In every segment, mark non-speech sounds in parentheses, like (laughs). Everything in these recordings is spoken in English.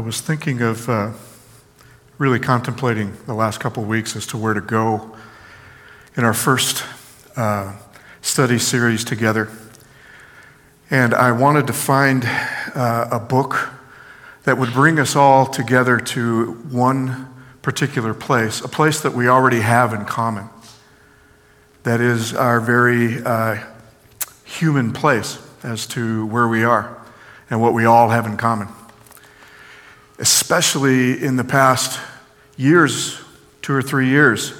I was thinking of uh, really contemplating the last couple of weeks as to where to go in our first uh, study series together. And I wanted to find uh, a book that would bring us all together to one particular place, a place that we already have in common. That is our very uh, human place as to where we are and what we all have in common especially in the past years, two or three years.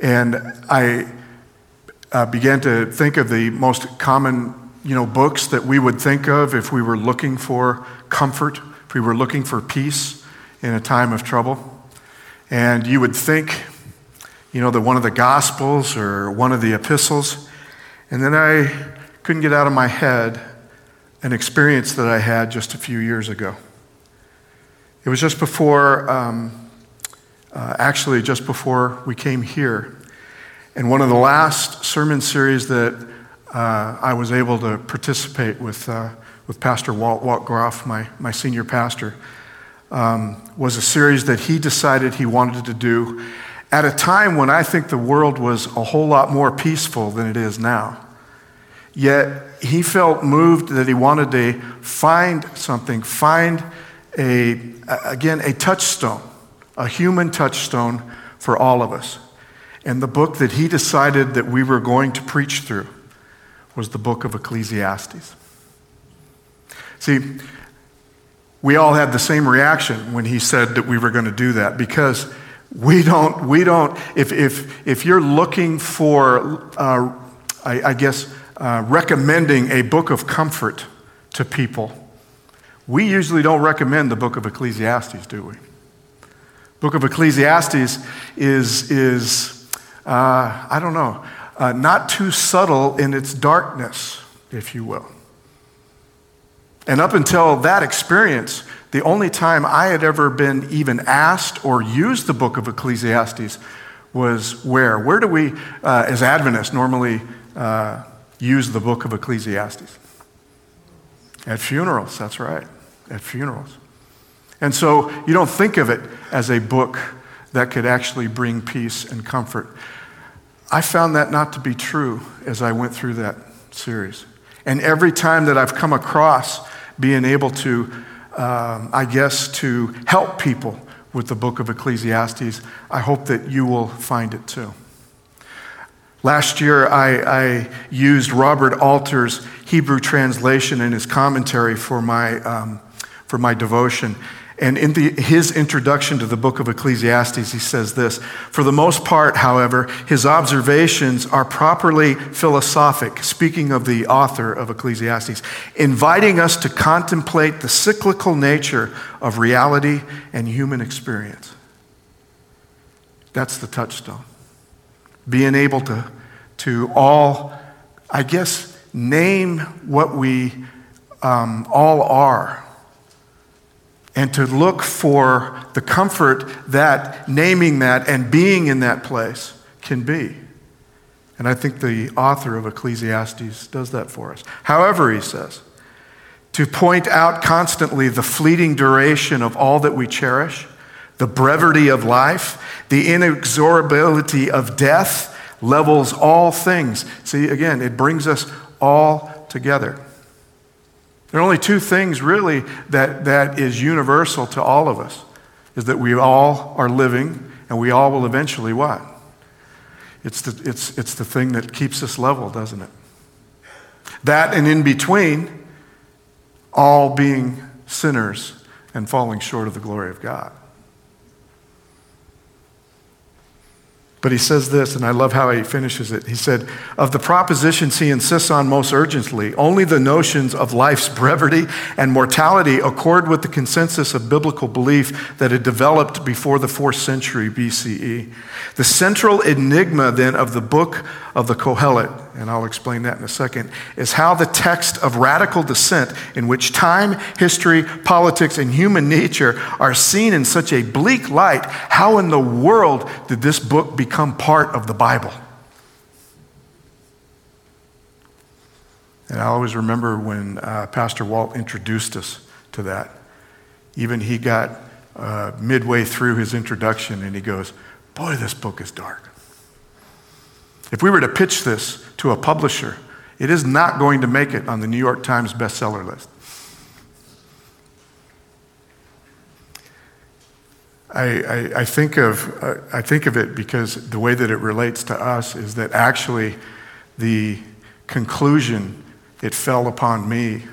And I uh, began to think of the most common, you know, books that we would think of if we were looking for comfort, if we were looking for peace in a time of trouble. And you would think, you know, that one of the Gospels or one of the epistles. And then I couldn't get out of my head an experience that I had just a few years ago. It was just before, um, uh, actually, just before we came here. And one of the last sermon series that uh, I was able to participate with, uh, with Pastor Walt, Walt Groff, my, my senior pastor, um, was a series that he decided he wanted to do at a time when I think the world was a whole lot more peaceful than it is now. Yet he felt moved that he wanted to find something, find a, again, a touchstone, a human touchstone for all of us. And the book that he decided that we were going to preach through was the book of Ecclesiastes. See, we all had the same reaction when he said that we were going to do that because we don't, we don't, if, if, if you're looking for, uh, I, I, guess, uh, recommending a book of comfort to people, we usually don't recommend the book of Ecclesiastes, do we? Book of Ecclesiastes is, is uh, I don't know, uh, not too subtle in its darkness, if you will. And up until that experience, the only time I had ever been even asked or used the book of Ecclesiastes was where? Where do we, uh, as Adventists, normally uh, use the book of Ecclesiastes? At funerals, that's right at funerals. And so you don't think of it as a book that could actually bring peace and comfort. I found that not to be true as I went through that series. And every time that I've come across being able to, um, I guess, to help people with the book of Ecclesiastes, I hope that you will find it too. Last year, I, I used Robert Alter's Hebrew translation in his commentary for my um, for my devotion. And in the, his introduction to the book of Ecclesiastes, he says this For the most part, however, his observations are properly philosophic, speaking of the author of Ecclesiastes, inviting us to contemplate the cyclical nature of reality and human experience. That's the touchstone. Being able to, to all, I guess, name what we um, all are and to look for the comfort that naming that and being in that place can be. And I think the author of Ecclesiastes does that for us. However, he says, to point out constantly the fleeting duration of all that we cherish, the brevity of life, the inexorability of death levels all things. See, again, it brings us all together. There are only two things really that, that is universal to all of us is that we all are living and we all will eventually what? It's the, it's, it's the thing that keeps us level, doesn't it? That and in between, all being sinners and falling short of the glory of God. But he says this, and I love how he finishes it. He said, Of the propositions he insists on most urgently, only the notions of life's brevity and mortality accord with the consensus of biblical belief that had developed before the fourth century BCE. The central enigma, then, of the book of the Kohelet, and I'll explain that in a second, is how the text of radical dissent, in which time, history, politics, and human nature are seen in such a bleak light, how in the world did this book become part of the Bible? And I always remember when uh, Pastor Walt introduced us to that. even he got uh, midway through his introduction and he goes, Boy, this book is dark. If we were to pitch this to a publisher, it is not going to make it on the New York Times bestseller list. I, I, I, think of, I think of it because the way that it relates to us is that actually the conclusion, it fell upon me.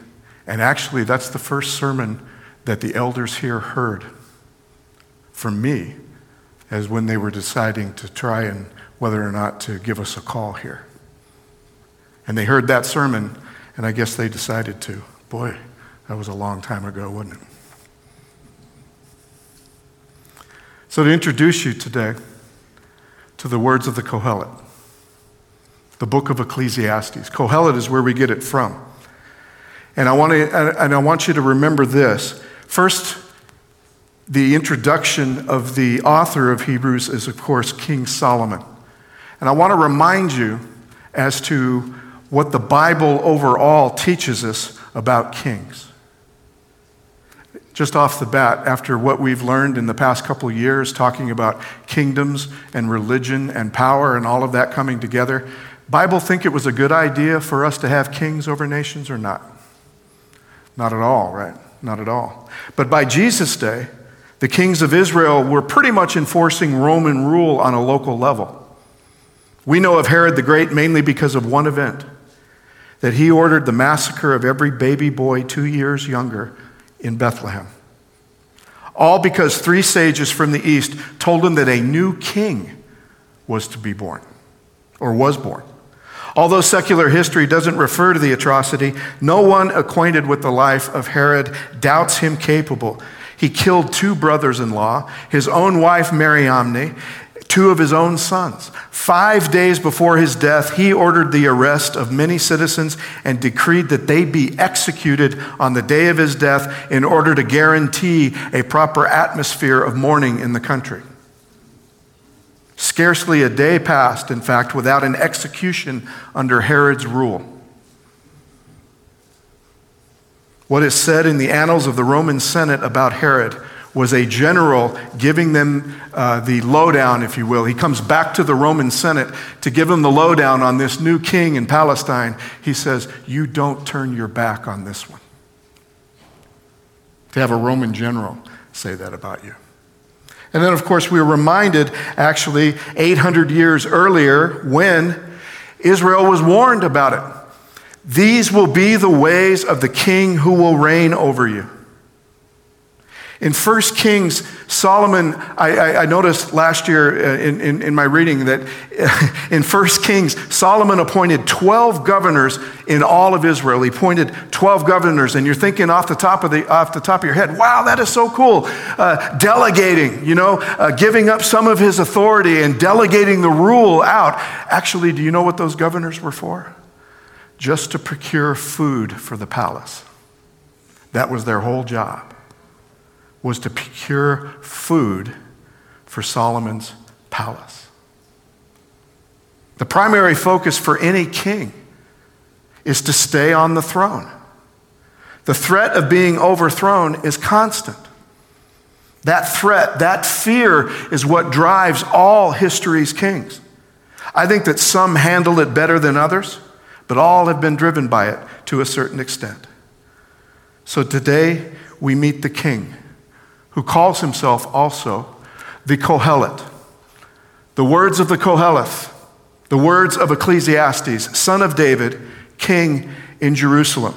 And actually, that's the first sermon that the elders here heard from me as when they were deciding to try and whether or not to give us a call here. And they heard that sermon, and I guess they decided to. Boy, that was a long time ago, wasn't it? So, to introduce you today to the words of the Kohelet, the book of Ecclesiastes. Kohelet is where we get it from. And I want, to, and I want you to remember this. First, the introduction of the author of Hebrews is, of course, King Solomon. And I want to remind you as to what the Bible overall teaches us about kings. Just off the bat, after what we've learned in the past couple years, talking about kingdoms and religion and power and all of that coming together, Bible think it was a good idea for us to have kings over nations or not? Not at all, right? Not at all. But by Jesus' day, the kings of Israel were pretty much enforcing Roman rule on a local level. We know of Herod the Great mainly because of one event that he ordered the massacre of every baby boy two years younger in Bethlehem. All because three sages from the east told him that a new king was to be born, or was born. Although secular history doesn't refer to the atrocity, no one acquainted with the life of Herod doubts him capable he killed two brothers in law, his own wife, Mariamne, two of his own sons. Five days before his death, he ordered the arrest of many citizens and decreed that they be executed on the day of his death in order to guarantee a proper atmosphere of mourning in the country. Scarcely a day passed, in fact, without an execution under Herod's rule. What is said in the annals of the Roman Senate about Herod was a general giving them uh, the lowdown, if you will. He comes back to the Roman Senate to give them the lowdown on this new king in Palestine. He says, You don't turn your back on this one. To have a Roman general say that about you. And then, of course, we are reminded actually 800 years earlier when Israel was warned about it. These will be the ways of the king who will reign over you. In 1 Kings, Solomon, I, I, I noticed last year uh, in, in, in, my reading that (laughs) in 1 Kings, Solomon appointed 12 governors in all of Israel. He appointed 12 governors, and you're thinking off the top of, the, off the top of your head, wow, that is so cool. Uh, delegating, you know, uh, giving up some of his authority and delegating the rule out. Actually, do you know what those governors were for? just to procure food for the palace. That was their whole job, was to procure food for Solomon's palace. The primary focus for any king is to stay on the throne. The threat of being overthrown is constant. That threat, that fear is what drives all history's kings. I think that some handle it better than others but all have been driven by it to a certain extent. So today we meet the king, who calls himself also the Kohelet. The words of the Koheleth, the words of Ecclesiastes, son of David, king in Jerusalem.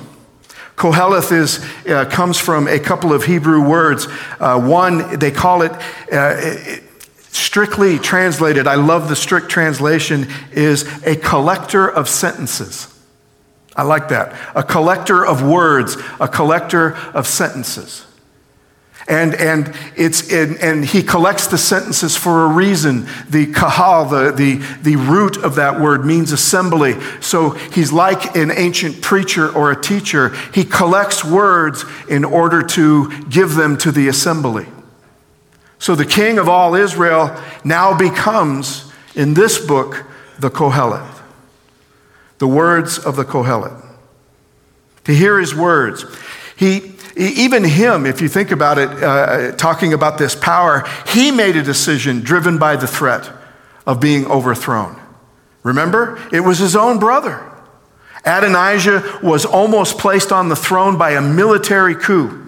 Koheleth is, uh, comes from a couple of Hebrew words. Uh, one, they call it, uh, it strictly translated, I love the strict translation, is a collector of sentences. I like that. A collector of words, a collector of sentences. And, and, it's, and, and he collects the sentences for a reason. The kahal, the, the, the root of that word, means assembly. So he's like an ancient preacher or a teacher. He collects words in order to give them to the assembly. So the king of all Israel now becomes, in this book, the Kohelet. The words of the Kohelet. To hear his words, He, even him, if you think about it, uh, talking about this power, he made a decision driven by the threat of being overthrown. Remember? It was his own brother. Adonijah was almost placed on the throne by a military coup.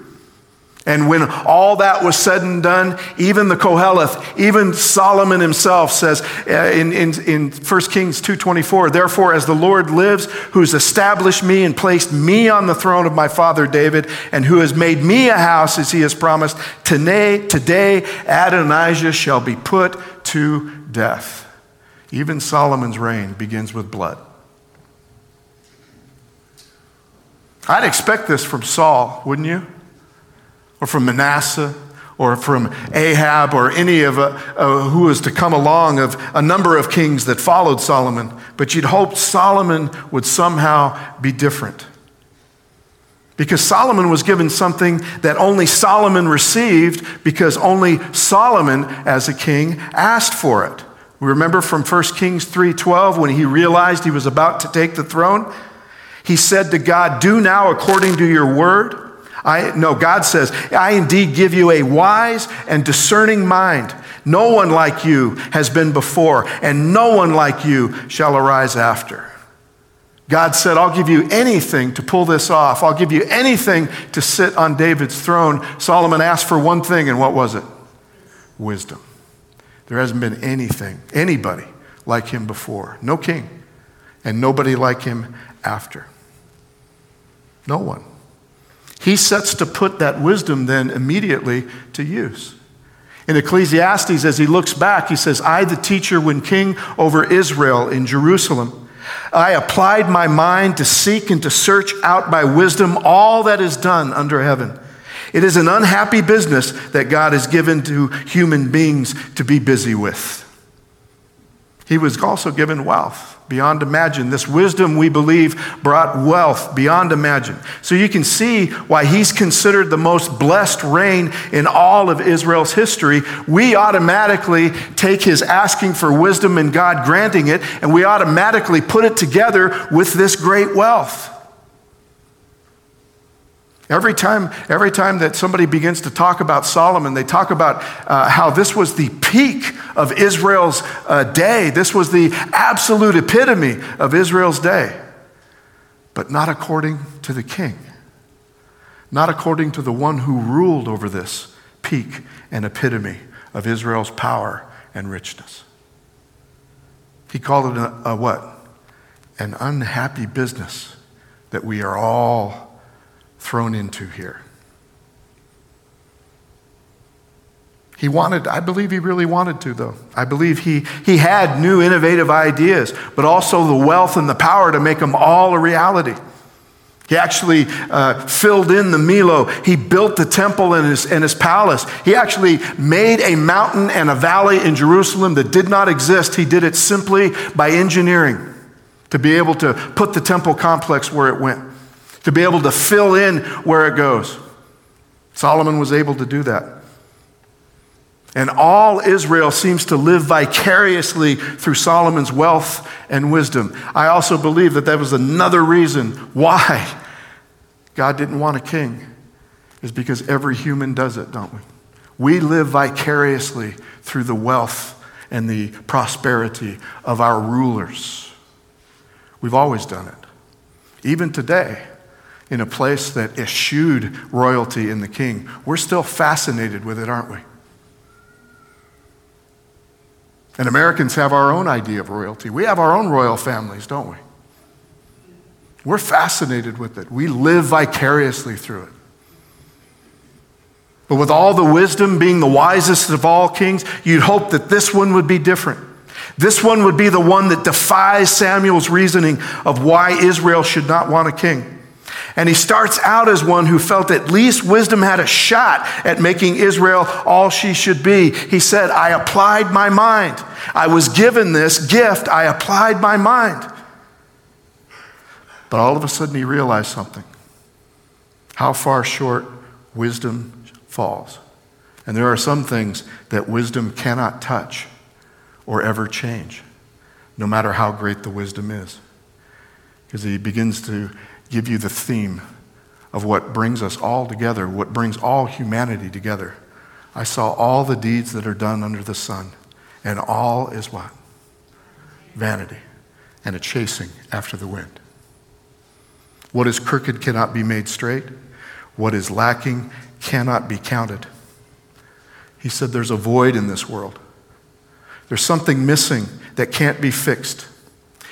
And when all that was said and done, even the Koheleth, even Solomon himself says uh, in, in, in 1 Kings 2.24, Therefore, as the Lord lives, who's established me and placed me on the throne of my father David, and who has made me a house as he has promised, today, today Adonijah shall be put to death. Even Solomon's reign begins with blood. I'd expect this from Saul, wouldn't you? Or from Manasseh or from Ahab or any of uh, uh, who was to come along of a number of kings that followed Solomon. But you'd hoped Solomon would somehow be different. Because Solomon was given something that only Solomon received because only Solomon as a king asked for it. We remember from 1 Kings 3:12 when he realized he was about to take the throne, he said to God, "Do now according to your word." I, no, God says, I indeed give you a wise and discerning mind. No one like you has been before, and no one like you shall arise after. God said, I'll give you anything to pull this off. I'll give you anything to sit on David's throne. Solomon asked for one thing, and what was it? Wisdom. There hasn't been anything, anybody like him before. No king, and nobody like him after. No one. He sets to put that wisdom then immediately to use. In Ecclesiastes, as he looks back, he says, I, the teacher, when king over Israel in Jerusalem, I applied my mind to seek and to search out by wisdom all that is done under heaven. It is an unhappy business that God has given to human beings to be busy with. He was also given wealth beyond imagine. This wisdom, we believe, brought wealth beyond imagine. So you can see why he's considered the most blessed reign in all of Israel's history. We automatically take his asking for wisdom and God granting it, and we automatically put it together with this great wealth. Every time, every time that somebody begins to talk about Solomon, they talk about uh, how this was the peak of Israel's uh, day. This was the absolute epitome of Israel's day. But not according to the king, not according to the one who ruled over this peak and epitome of Israel's power and richness. He called it a, a what? An unhappy business that we are all thrown into here. He wanted, I believe he really wanted to, though. I believe he, he had new innovative ideas, but also the wealth and the power to make them all a reality. He actually uh, filled in the Millo. He built the temple and his, and his palace. He actually made a mountain and a valley in Jerusalem that did not exist. He did it simply by engineering to be able to put the temple complex where it went to be able to fill in where it goes. Solomon was able to do that. And all Israel seems to live vicariously through Solomon's wealth and wisdom. I also believe that that was another reason why God didn't want a king, is because every human does it, don't we? We live vicariously through the wealth and the prosperity of our rulers. We've always done it. Even today, in a place that eschewed royalty in the king. We're still fascinated with it, aren't we? And Americans have our own idea of royalty. We have our own royal families, don't we? We're fascinated with it. We live vicariously through it. But with all the wisdom, being the wisest of all kings, you'd hope that this one would be different. This one would be the one that defies Samuel's reasoning of why Israel should not want a king. And he starts out as one who felt at least wisdom had a shot at making Israel all she should be. He said, I applied my mind. I was given this gift, I applied my mind. But all of a sudden he realized something how far short wisdom falls. And there are some things that wisdom cannot touch or ever change, no matter how great the wisdom is. Because he begins to give you the theme of what brings us all together, what brings all humanity together. I saw all the deeds that are done under the sun, and all is what? Vanity and a chasing after the wind. What is crooked cannot be made straight. What is lacking cannot be counted. He said there's a void in this world. There's something missing that can't be fixed.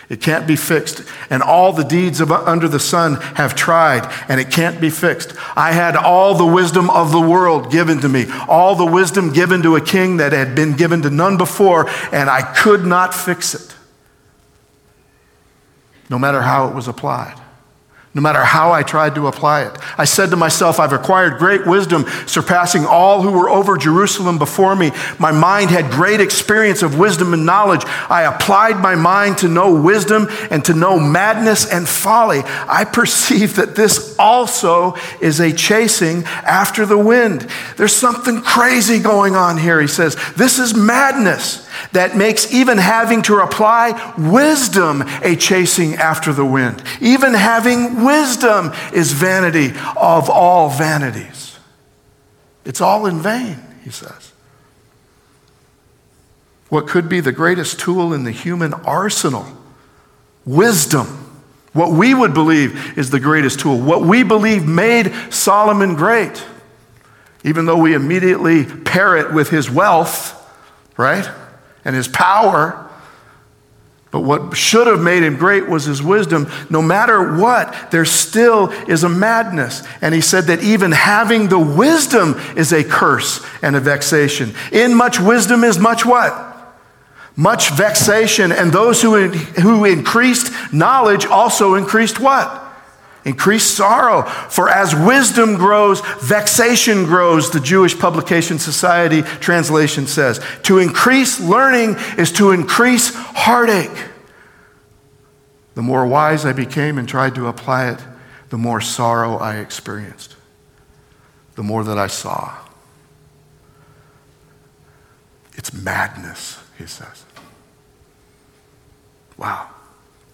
It can't be fixed. And all the deeds of under the sun have tried, and it can't be fixed. I had all the wisdom of the world given to me, all the wisdom given to a king that had been given to none before, and I could not fix it, no matter how it was applied no matter how I tried to apply it. I said to myself, I've acquired great wisdom, surpassing all who were over Jerusalem before me. My mind had great experience of wisdom and knowledge. I applied my mind to know wisdom and to know madness and folly. I perceive that this also is a chasing after the wind. There's something crazy going on here, he says. This is madness that makes even having to apply wisdom a chasing after the wind. Even having wisdom is vanity of all vanities. It's all in vain, he says. What could be the greatest tool in the human arsenal? Wisdom. What we would believe is the greatest tool. What we believe made Solomon great. Even though we immediately pair it with his wealth, right? and his power. But what should have made him great was his wisdom. No matter what, there still is a madness. And he said that even having the wisdom is a curse and a vexation. In much wisdom is much what? Much vexation. And those who, who increased knowledge also increased what? Increased sorrow. For as wisdom grows, vexation grows, the Jewish Publication Society translation says. To increase learning is to increase heartache. The more wise I became and tried to apply it, the more sorrow I experienced, the more that I saw. It's madness, he says. Wow.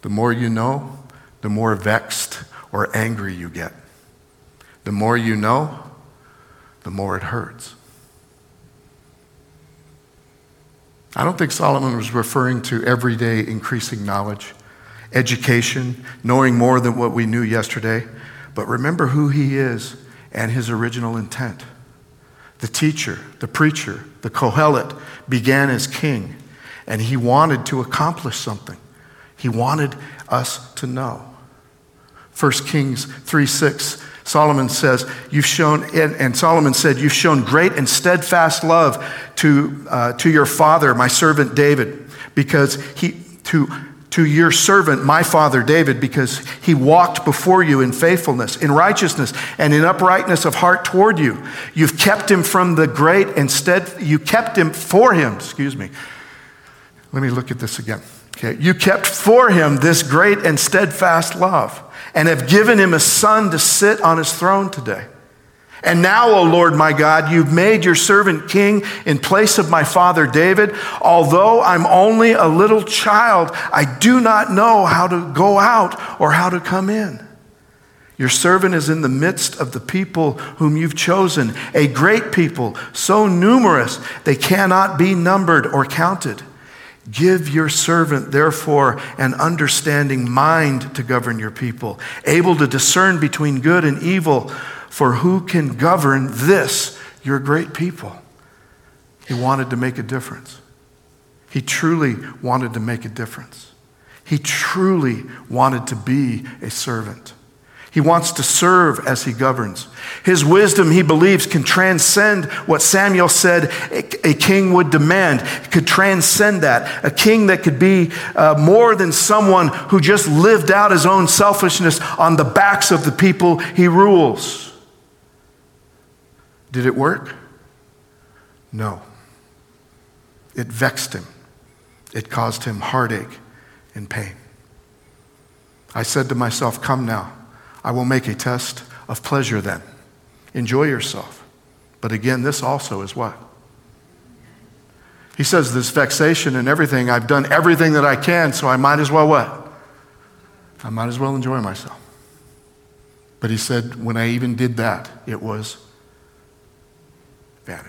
The more you know, the more vexed or angry you get. The more you know, the more it hurts. I don't think Solomon was referring to everyday increasing knowledge, education, knowing more than what we knew yesterday, but remember who he is and his original intent. The teacher, the preacher, the Kohelet began as king, and he wanted to accomplish something. He wanted us to know. 1 Kings 3 6, Solomon says, You've shown, and, Solomon said, You've shown great and steadfast love to, uh, to your father, my servant David, because he, to, to your servant, my father David, because he walked before you in faithfulness, in righteousness, and in uprightness of heart toward you. You've kept him from the great and stead, you kept him for him, excuse me. Let me look at this again. Okay. You kept for him this great and steadfast love and have given him a son to sit on his throne today. And now, O Lord my God, you've made your servant king in place of my father David. Although I'm only a little child, I do not know how to go out or how to come in. Your servant is in the midst of the people whom you've chosen, a great people, so numerous they cannot be numbered or counted. Give your servant, therefore, an understanding mind to govern your people, able to discern between good and evil, for who can govern this, your great people? He wanted to make a difference. He truly wanted to make a difference. He truly wanted to be a servant. He wants to serve as he governs. His wisdom, he believes, can transcend what Samuel said a king would demand. It could transcend that. A king that could be uh, more than someone who just lived out his own selfishness on the backs of the people he rules. Did it work? No. It vexed him, it caused him heartache and pain. I said to myself, Come now. I will make a test of pleasure then. Enjoy yourself. But again, this also is what? He says, This vexation and everything, I've done everything that I can, so I might as well what? I might as well enjoy myself. But he said, when I even did that, it was vanity.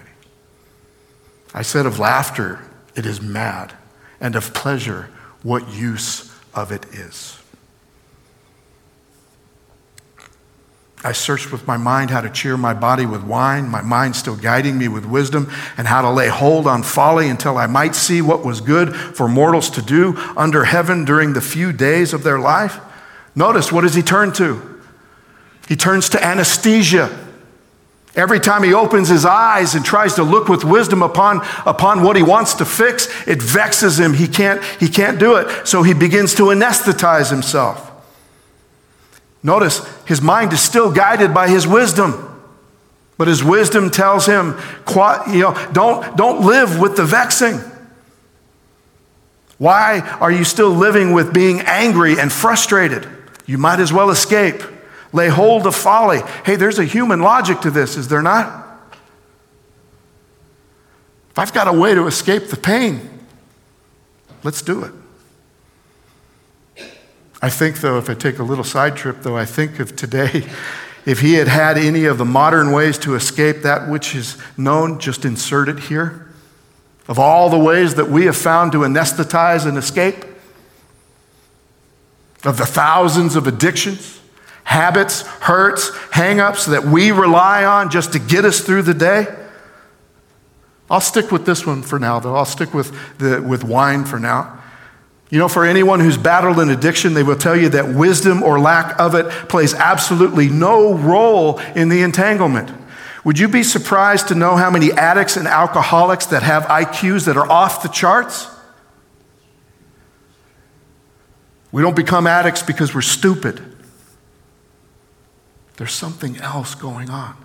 I said of laughter, it is mad, and of pleasure, what use of it is. I searched with my mind how to cheer my body with wine, my mind still guiding me with wisdom, and how to lay hold on folly until I might see what was good for mortals to do under heaven during the few days of their life. Notice, what does he turn to? He turns to anesthesia. Every time he opens his eyes and tries to look with wisdom upon, upon what he wants to fix, it vexes him. He can't, he can't do it. So he begins to anesthetize himself. Notice his mind is still guided by his wisdom. But his wisdom tells him, you know, don't, don't live with the vexing. Why are you still living with being angry and frustrated? You might as well escape. Lay hold of folly. Hey, there's a human logic to this, is there not? If I've got a way to escape the pain, let's do it. I think, though, if I take a little side trip, though, I think of today, (laughs) if he had had any of the modern ways to escape that which is known, just insert it here. Of all the ways that we have found to anesthetize and escape, of the thousands of addictions, habits, hurts, hangups that we rely on just to get us through the day. I'll stick with this one for now, though. I'll stick with, the, with wine for now. You know, for anyone who's battled an addiction, they will tell you that wisdom or lack of it plays absolutely no role in the entanglement. Would you be surprised to know how many addicts and alcoholics that have IQs that are off the charts? We don't become addicts because we're stupid. There's something else going on.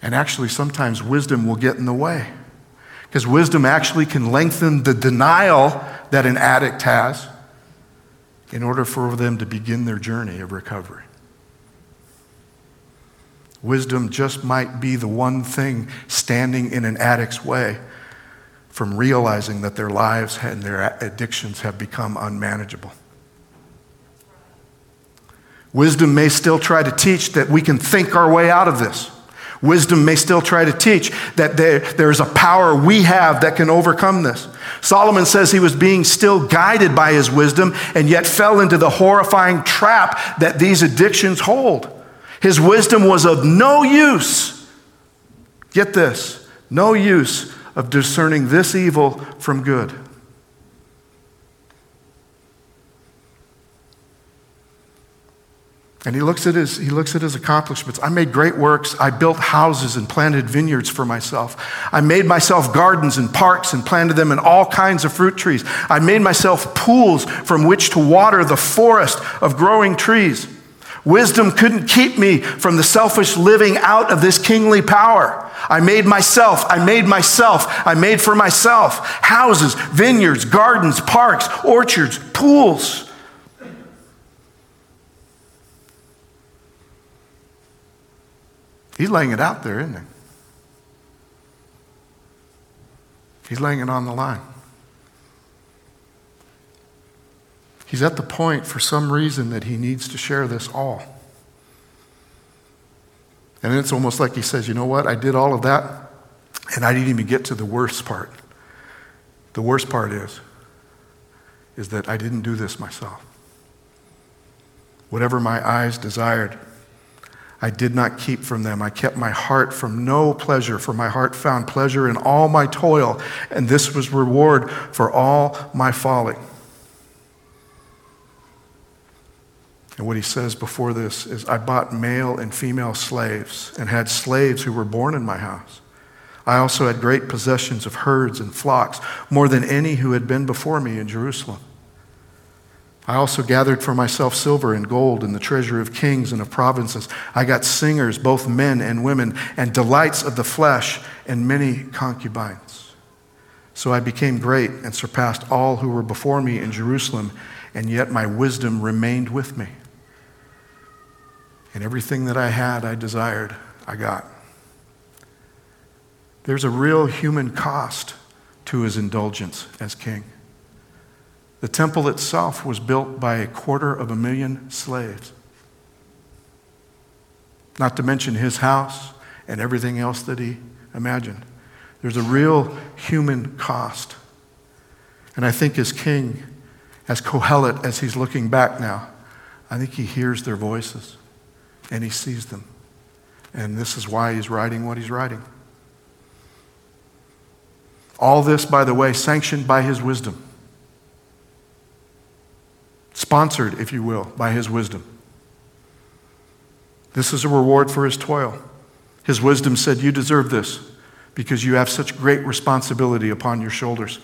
And actually, sometimes wisdom will get in the way. Because wisdom actually can lengthen the denial that an addict has in order for them to begin their journey of recovery. Wisdom just might be the one thing standing in an addict's way from realizing that their lives and their addictions have become unmanageable. Wisdom may still try to teach that we can think our way out of this. Wisdom may still try to teach that there, there's a power we have that can overcome this. Solomon says he was being still guided by his wisdom and yet fell into the horrifying trap that these addictions hold. His wisdom was of no use. Get this no use of discerning this evil from good. And he looks, at his, he looks at his accomplishments. I made great works. I built houses and planted vineyards for myself. I made myself gardens and parks and planted them in all kinds of fruit trees. I made myself pools from which to water the forest of growing trees. Wisdom couldn't keep me from the selfish living out of this kingly power. I made myself, I made myself, I made for myself houses, vineyards, gardens, parks, orchards, pools. He's laying it out there, isn't he? He's laying it on the line. He's at the point, for some reason, that he needs to share this all. And it's almost like he says, You know what? I did all of that, and I didn't even get to the worst part. The worst part is, is that I didn't do this myself. Whatever my eyes desired, I did not keep from them. I kept my heart from no pleasure, for my heart found pleasure in all my toil, and this was reward for all my folly. And what he says before this is I bought male and female slaves and had slaves who were born in my house. I also had great possessions of herds and flocks, more than any who had been before me in Jerusalem. I also gathered for myself silver and gold and the treasure of kings and of provinces. I got singers, both men and women, and delights of the flesh and many concubines. So I became great and surpassed all who were before me in Jerusalem, and yet my wisdom remained with me. And everything that I had, I desired, I got. There's a real human cost to his indulgence as king. The temple itself was built by a quarter of a million slaves. not to mention his house and everything else that he imagined. There's a real human cost. And I think as king, as Kohelet, as he's looking back now, I think he hears their voices and he sees them. And this is why he's writing what he's writing. All this, by the way, sanctioned by his wisdom. Sponsored, if you will, by his wisdom. This is a reward for his toil. His wisdom said, You deserve this because you have such great responsibility upon your shoulders.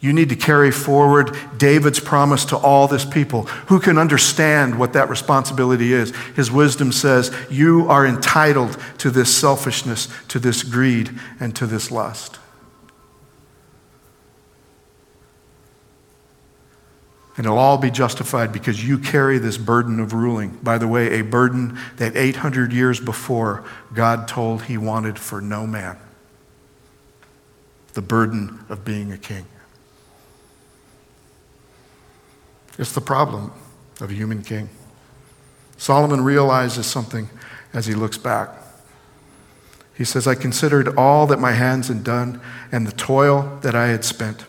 You need to carry forward David's promise to all this people. Who can understand what that responsibility is? His wisdom says, You are entitled to this selfishness, to this greed, and to this lust. And it'll all be justified because you carry this burden of ruling. By the way, a burden that 800 years before God told he wanted for no man the burden of being a king. It's the problem of a human king. Solomon realizes something as he looks back. He says, I considered all that my hands had done and the toil that I had spent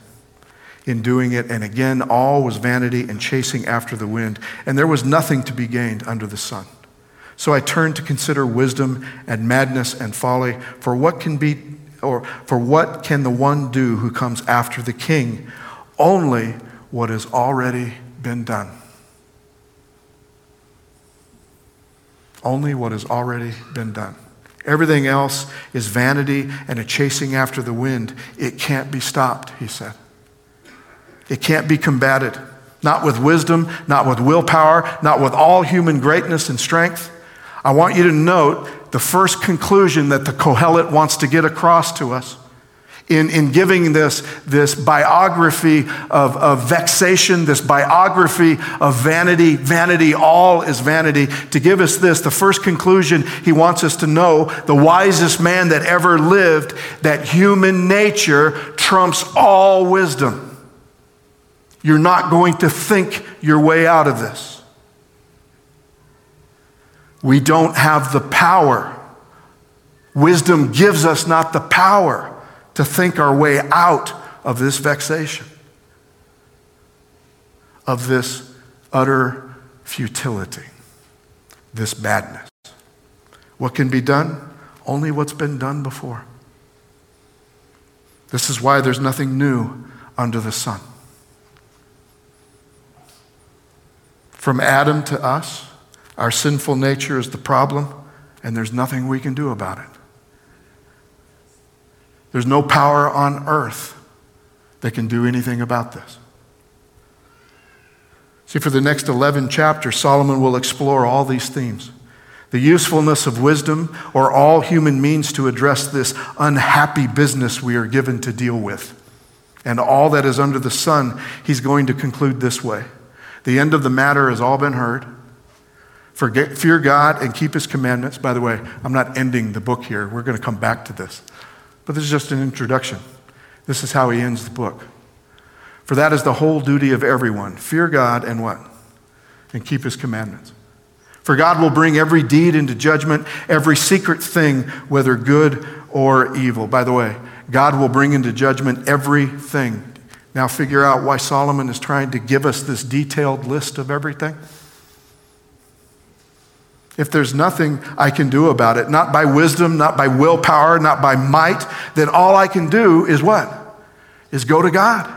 in doing it, and again, all was vanity and chasing after the wind, and there was nothing to be gained under the sun. So I turned to consider wisdom and madness and folly, for what can be or for what can the one do who comes after the king? Only what has already been done. Only what has already been done. Everything else is vanity and a chasing after the wind. It can't be stopped, he said. It can't be combated. Not with wisdom, not with willpower, not with all human greatness and strength. I want you to note the first conclusion that the Kohelet wants to get across to us in, in giving this, this biography of, of vexation, this biography of vanity. Vanity, all is vanity. To give us this, the first conclusion he wants us to know the wisest man that ever lived, that human nature trumps all wisdom. You're not going to think your way out of this. We don't have the power. Wisdom gives us not the power to think our way out of this vexation, of this utter futility, this badness. What can be done? Only what's been done before. This is why there's nothing new under the sun. From Adam to us, our sinful nature is the problem, and there's nothing we can do about it. There's no power on earth that can do anything about this. See, for the next 11 chapters, Solomon will explore all these themes the usefulness of wisdom or all human means to address this unhappy business we are given to deal with. And all that is under the sun, he's going to conclude this way The end of the matter has all been heard. Forget, fear God and keep his commandments. By the way, I'm not ending the book here. We're going to come back to this. But this is just an introduction. This is how he ends the book. For that is the whole duty of everyone fear God and what? And keep his commandments. For God will bring every deed into judgment, every secret thing, whether good or evil. By the way, God will bring into judgment everything. Now, figure out why Solomon is trying to give us this detailed list of everything. If there's nothing I can do about it, not by wisdom, not by willpower, not by might, then all I can do is what? Is go to God.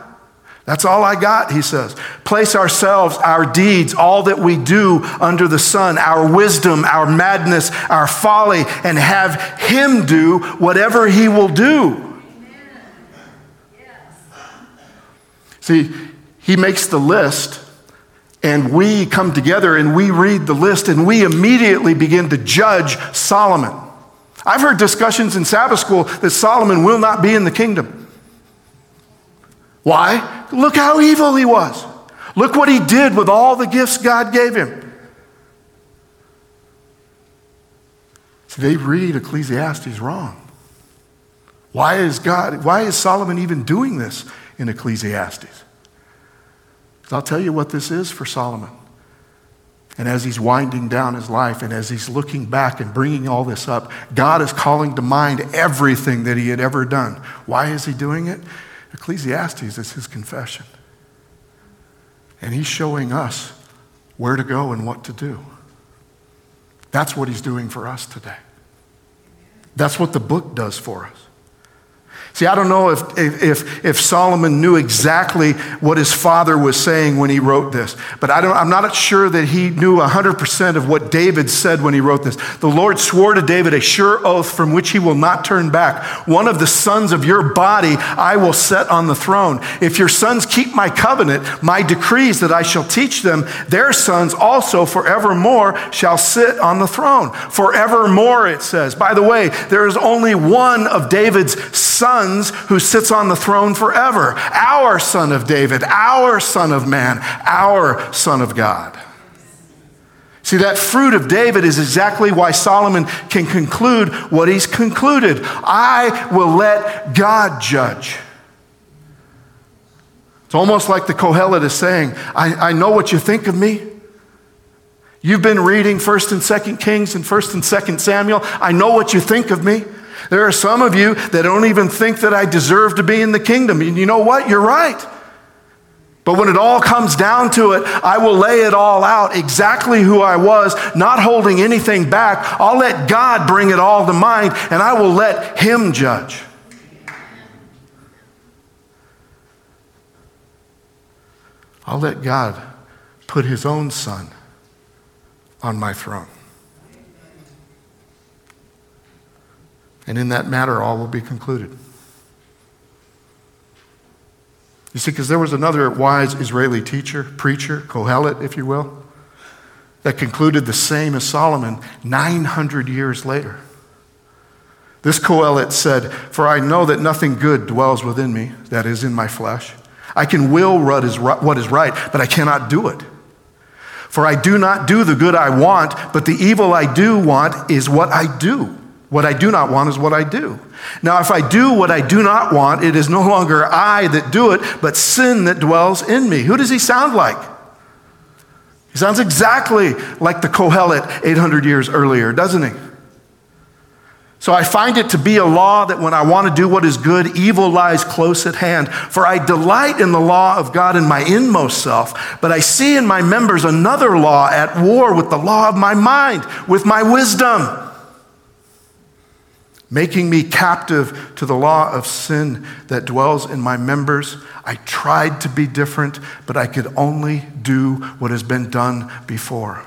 That's all I got, he says. Place ourselves, our deeds, all that we do under the sun, our wisdom, our madness, our folly, and have him do whatever he will do. See, he makes the list and we come together and we read the list and we immediately begin to judge Solomon. I've heard discussions in Sabbath school that Solomon will not be in the kingdom. Why? Look how evil he was. Look what he did with all the gifts God gave him. So they read Ecclesiastes wrong. Why is God, why is Solomon even doing this in Ecclesiastes? I'll tell you what this is for Solomon. And as he's winding down his life and as he's looking back and bringing all this up, God is calling to mind everything that he had ever done. Why is he doing it? Ecclesiastes is his confession. And he's showing us where to go and what to do. That's what he's doing for us today. That's what the book does for us. See, I don't know if, if, if Solomon knew exactly what his father was saying when he wrote this, but I don't, I'm not sure that he knew 100% of what David said when he wrote this. The Lord swore to David a sure oath from which he will not turn back. One of the sons of your body I will set on the throne. If your sons keep my covenant, my decrees that I shall teach them, their sons also forevermore shall sit on the throne. Forevermore, it says. By the way, there is only one of David's sons who sits on the throne forever. Our son of David, our son of man, our son of God. See, that fruit of David is exactly why Solomon can conclude what he's concluded. I will let God judge. It's almost like the Kohelet is saying, I, I know what you think of me. You've been reading 1st and 2nd Kings and 1st and 2nd Samuel. I know what you think of me. There are some of you that don't even think that I deserve to be in the kingdom. And you know what? You're right. But when it all comes down to it, I will lay it all out exactly who I was, not holding anything back. I'll let God bring it all to mind, and I will let Him judge. I'll let God put His own Son on my throne. And in that matter, all will be concluded. You see, because there was another wise Israeli teacher, preacher, Kohelet, if you will, that concluded the same as Solomon 900 years later. This Kohelet said, For I know that nothing good dwells within me, that is, in my flesh. I can will what is right, but I cannot do it. For I do not do the good I want, but the evil I do want is what I do. What I do not want is what I do. Now, if I do what I do not want, it is no longer I that do it, but sin that dwells in me. Who does he sound like? He sounds exactly like the Kohelet 800 years earlier, doesn't he? So I find it to be a law that when I want to do what is good, evil lies close at hand. For I delight in the law of God in my inmost self, but I see in my members another law at war with the law of my mind, with my wisdom making me captive to the law of sin that dwells in my members. I tried to be different, but I could only do what has been done before.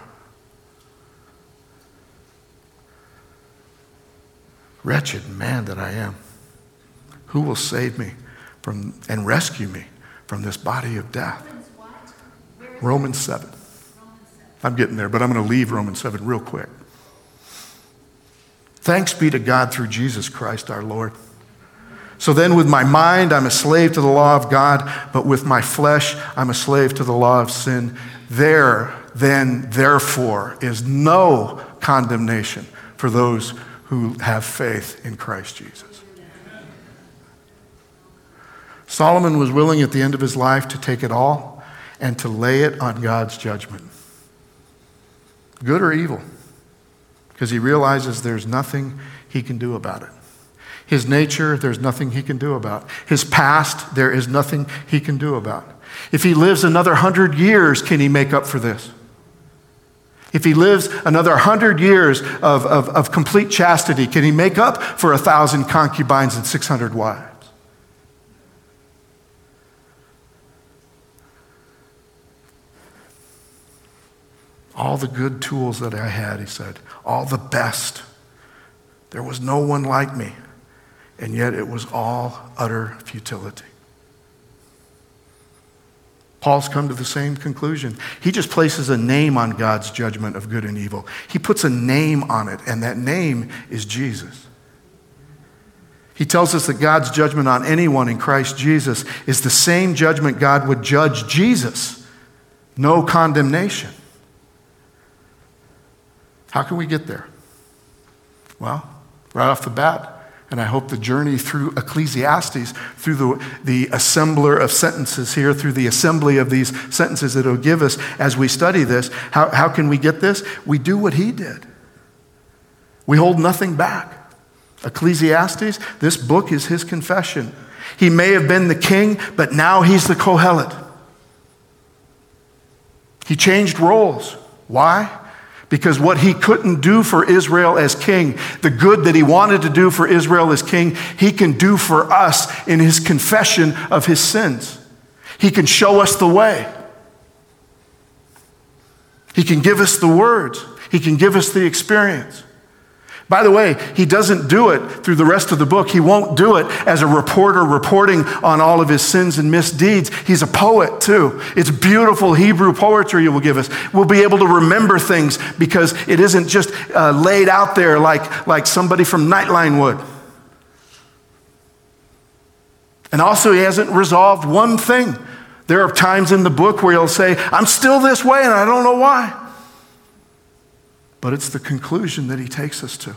Wretched man that I am. Who will save me from and rescue me from this body of death? Romans 7. I'm getting there, but I'm going to leave Romans 7 real quick. Thanks be to God through Jesus Christ our Lord. So then, with my mind, I'm a slave to the law of God, but with my flesh, I'm a slave to the law of sin. There, then, therefore, is no condemnation for those who have faith in Christ Jesus. Solomon was willing at the end of his life to take it all and to lay it on God's judgment. Good or evil because he realizes there's nothing he can do about it. His nature, there's nothing he can do about. His past, there is nothing he can do about. If he lives another hundred years, can he make up for this? If he lives another hundred years of, of, of complete chastity, can he make up for a thousand concubines and 600 wives? All the good tools that I had, he said, all the best. There was no one like me, and yet it was all utter futility. Paul's come to the same conclusion. He just places a name on God's judgment of good and evil. He puts a name on it, and that name is Jesus. He tells us that God's judgment on anyone in Christ Jesus is the same judgment God would judge Jesus no condemnation. How can we get there? Well, right off the bat, And I hope the journey through Ecclesiastes, through the, the assembler of sentences here, through the assembly of these sentences that it'll give us as we study this, how, how can we get this? We do what he did. We hold nothing back. Ecclesiastes, this book is his confession. He may have been the king, but now he's the Kohelet. He changed roles. Why? Because what he couldn't do for Israel as king, the good that he wanted to do for Israel as king, he can do for us in his confession of his sins. He can show us the way. He can give us the words. He can give us the experience. By the way, he doesn't do it through the rest of the book. He won't do it as a reporter reporting on all of his sins and misdeeds. He's a poet too. It's beautiful Hebrew poetry he will give us. We'll be able to remember things because it isn't just uh, laid out there like, like somebody from Nightline would. And also, he hasn't resolved one thing. There are times in the book where he'll say, I'm still this way and I don't know why but it's the conclusion that he takes us to.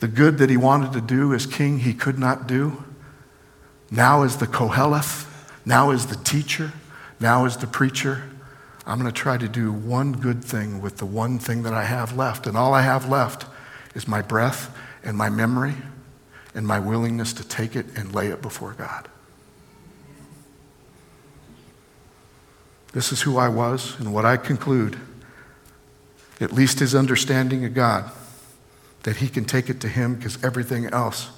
The good that he wanted to do as king, he could not do. Now, as the Koheleth, now, as the teacher, now, as the preacher, I'm going to try to do one good thing with the one thing that I have left. And all I have left is my breath and my memory and my willingness to take it and lay it before God. This is who I was and what I conclude at least his understanding of God, that he can take it to him because everything else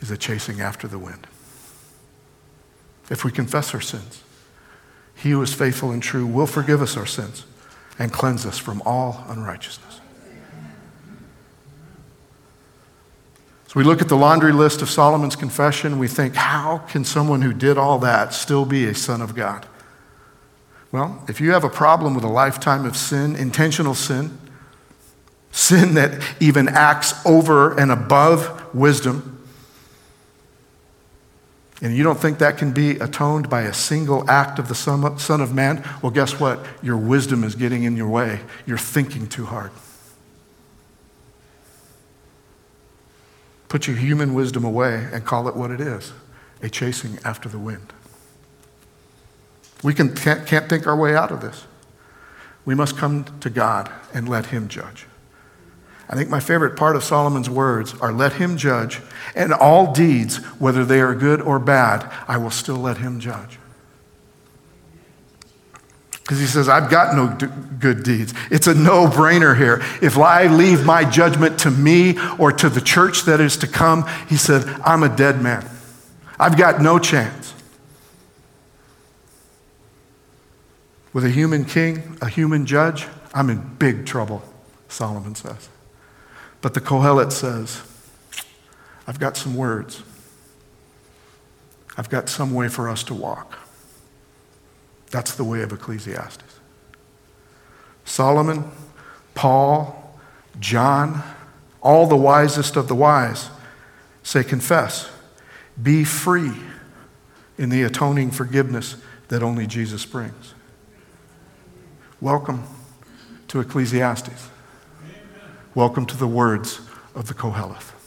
is a chasing after the wind. If we confess our sins, he who is faithful and true will forgive us our sins and cleanse us from all unrighteousness. So we look at the laundry list of Solomon's confession, we think, how can someone who did all that still be a son of God? Well, if you have a problem with a lifetime of sin, intentional sin, sin that even acts over and above wisdom, and you don't think that can be atoned by a single act of the Son of Man, well, guess what? Your wisdom is getting in your way. You're thinking too hard. Put your human wisdom away and call it what it is a chasing after the wind. We can, can't, can't think our way out of this. We must come to God and let Him judge. I think my favorite part of Solomon's words are let him judge, and all deeds, whether they are good or bad, I will still let him judge. Because he says, I've got no good deeds. It's a no brainer here. If I leave my judgment to me or to the church that is to come, he said, I'm a dead man. I've got no chance. With a human king, a human judge, I'm in big trouble, Solomon says. But the Kohelet says, I've got some words. I've got some way for us to walk. That's the way of Ecclesiastes. Solomon, Paul, John, all the wisest of the wise say, Confess, be free in the atoning forgiveness that only Jesus brings. Welcome to Ecclesiastes. Welcome to the words of the Koheleth.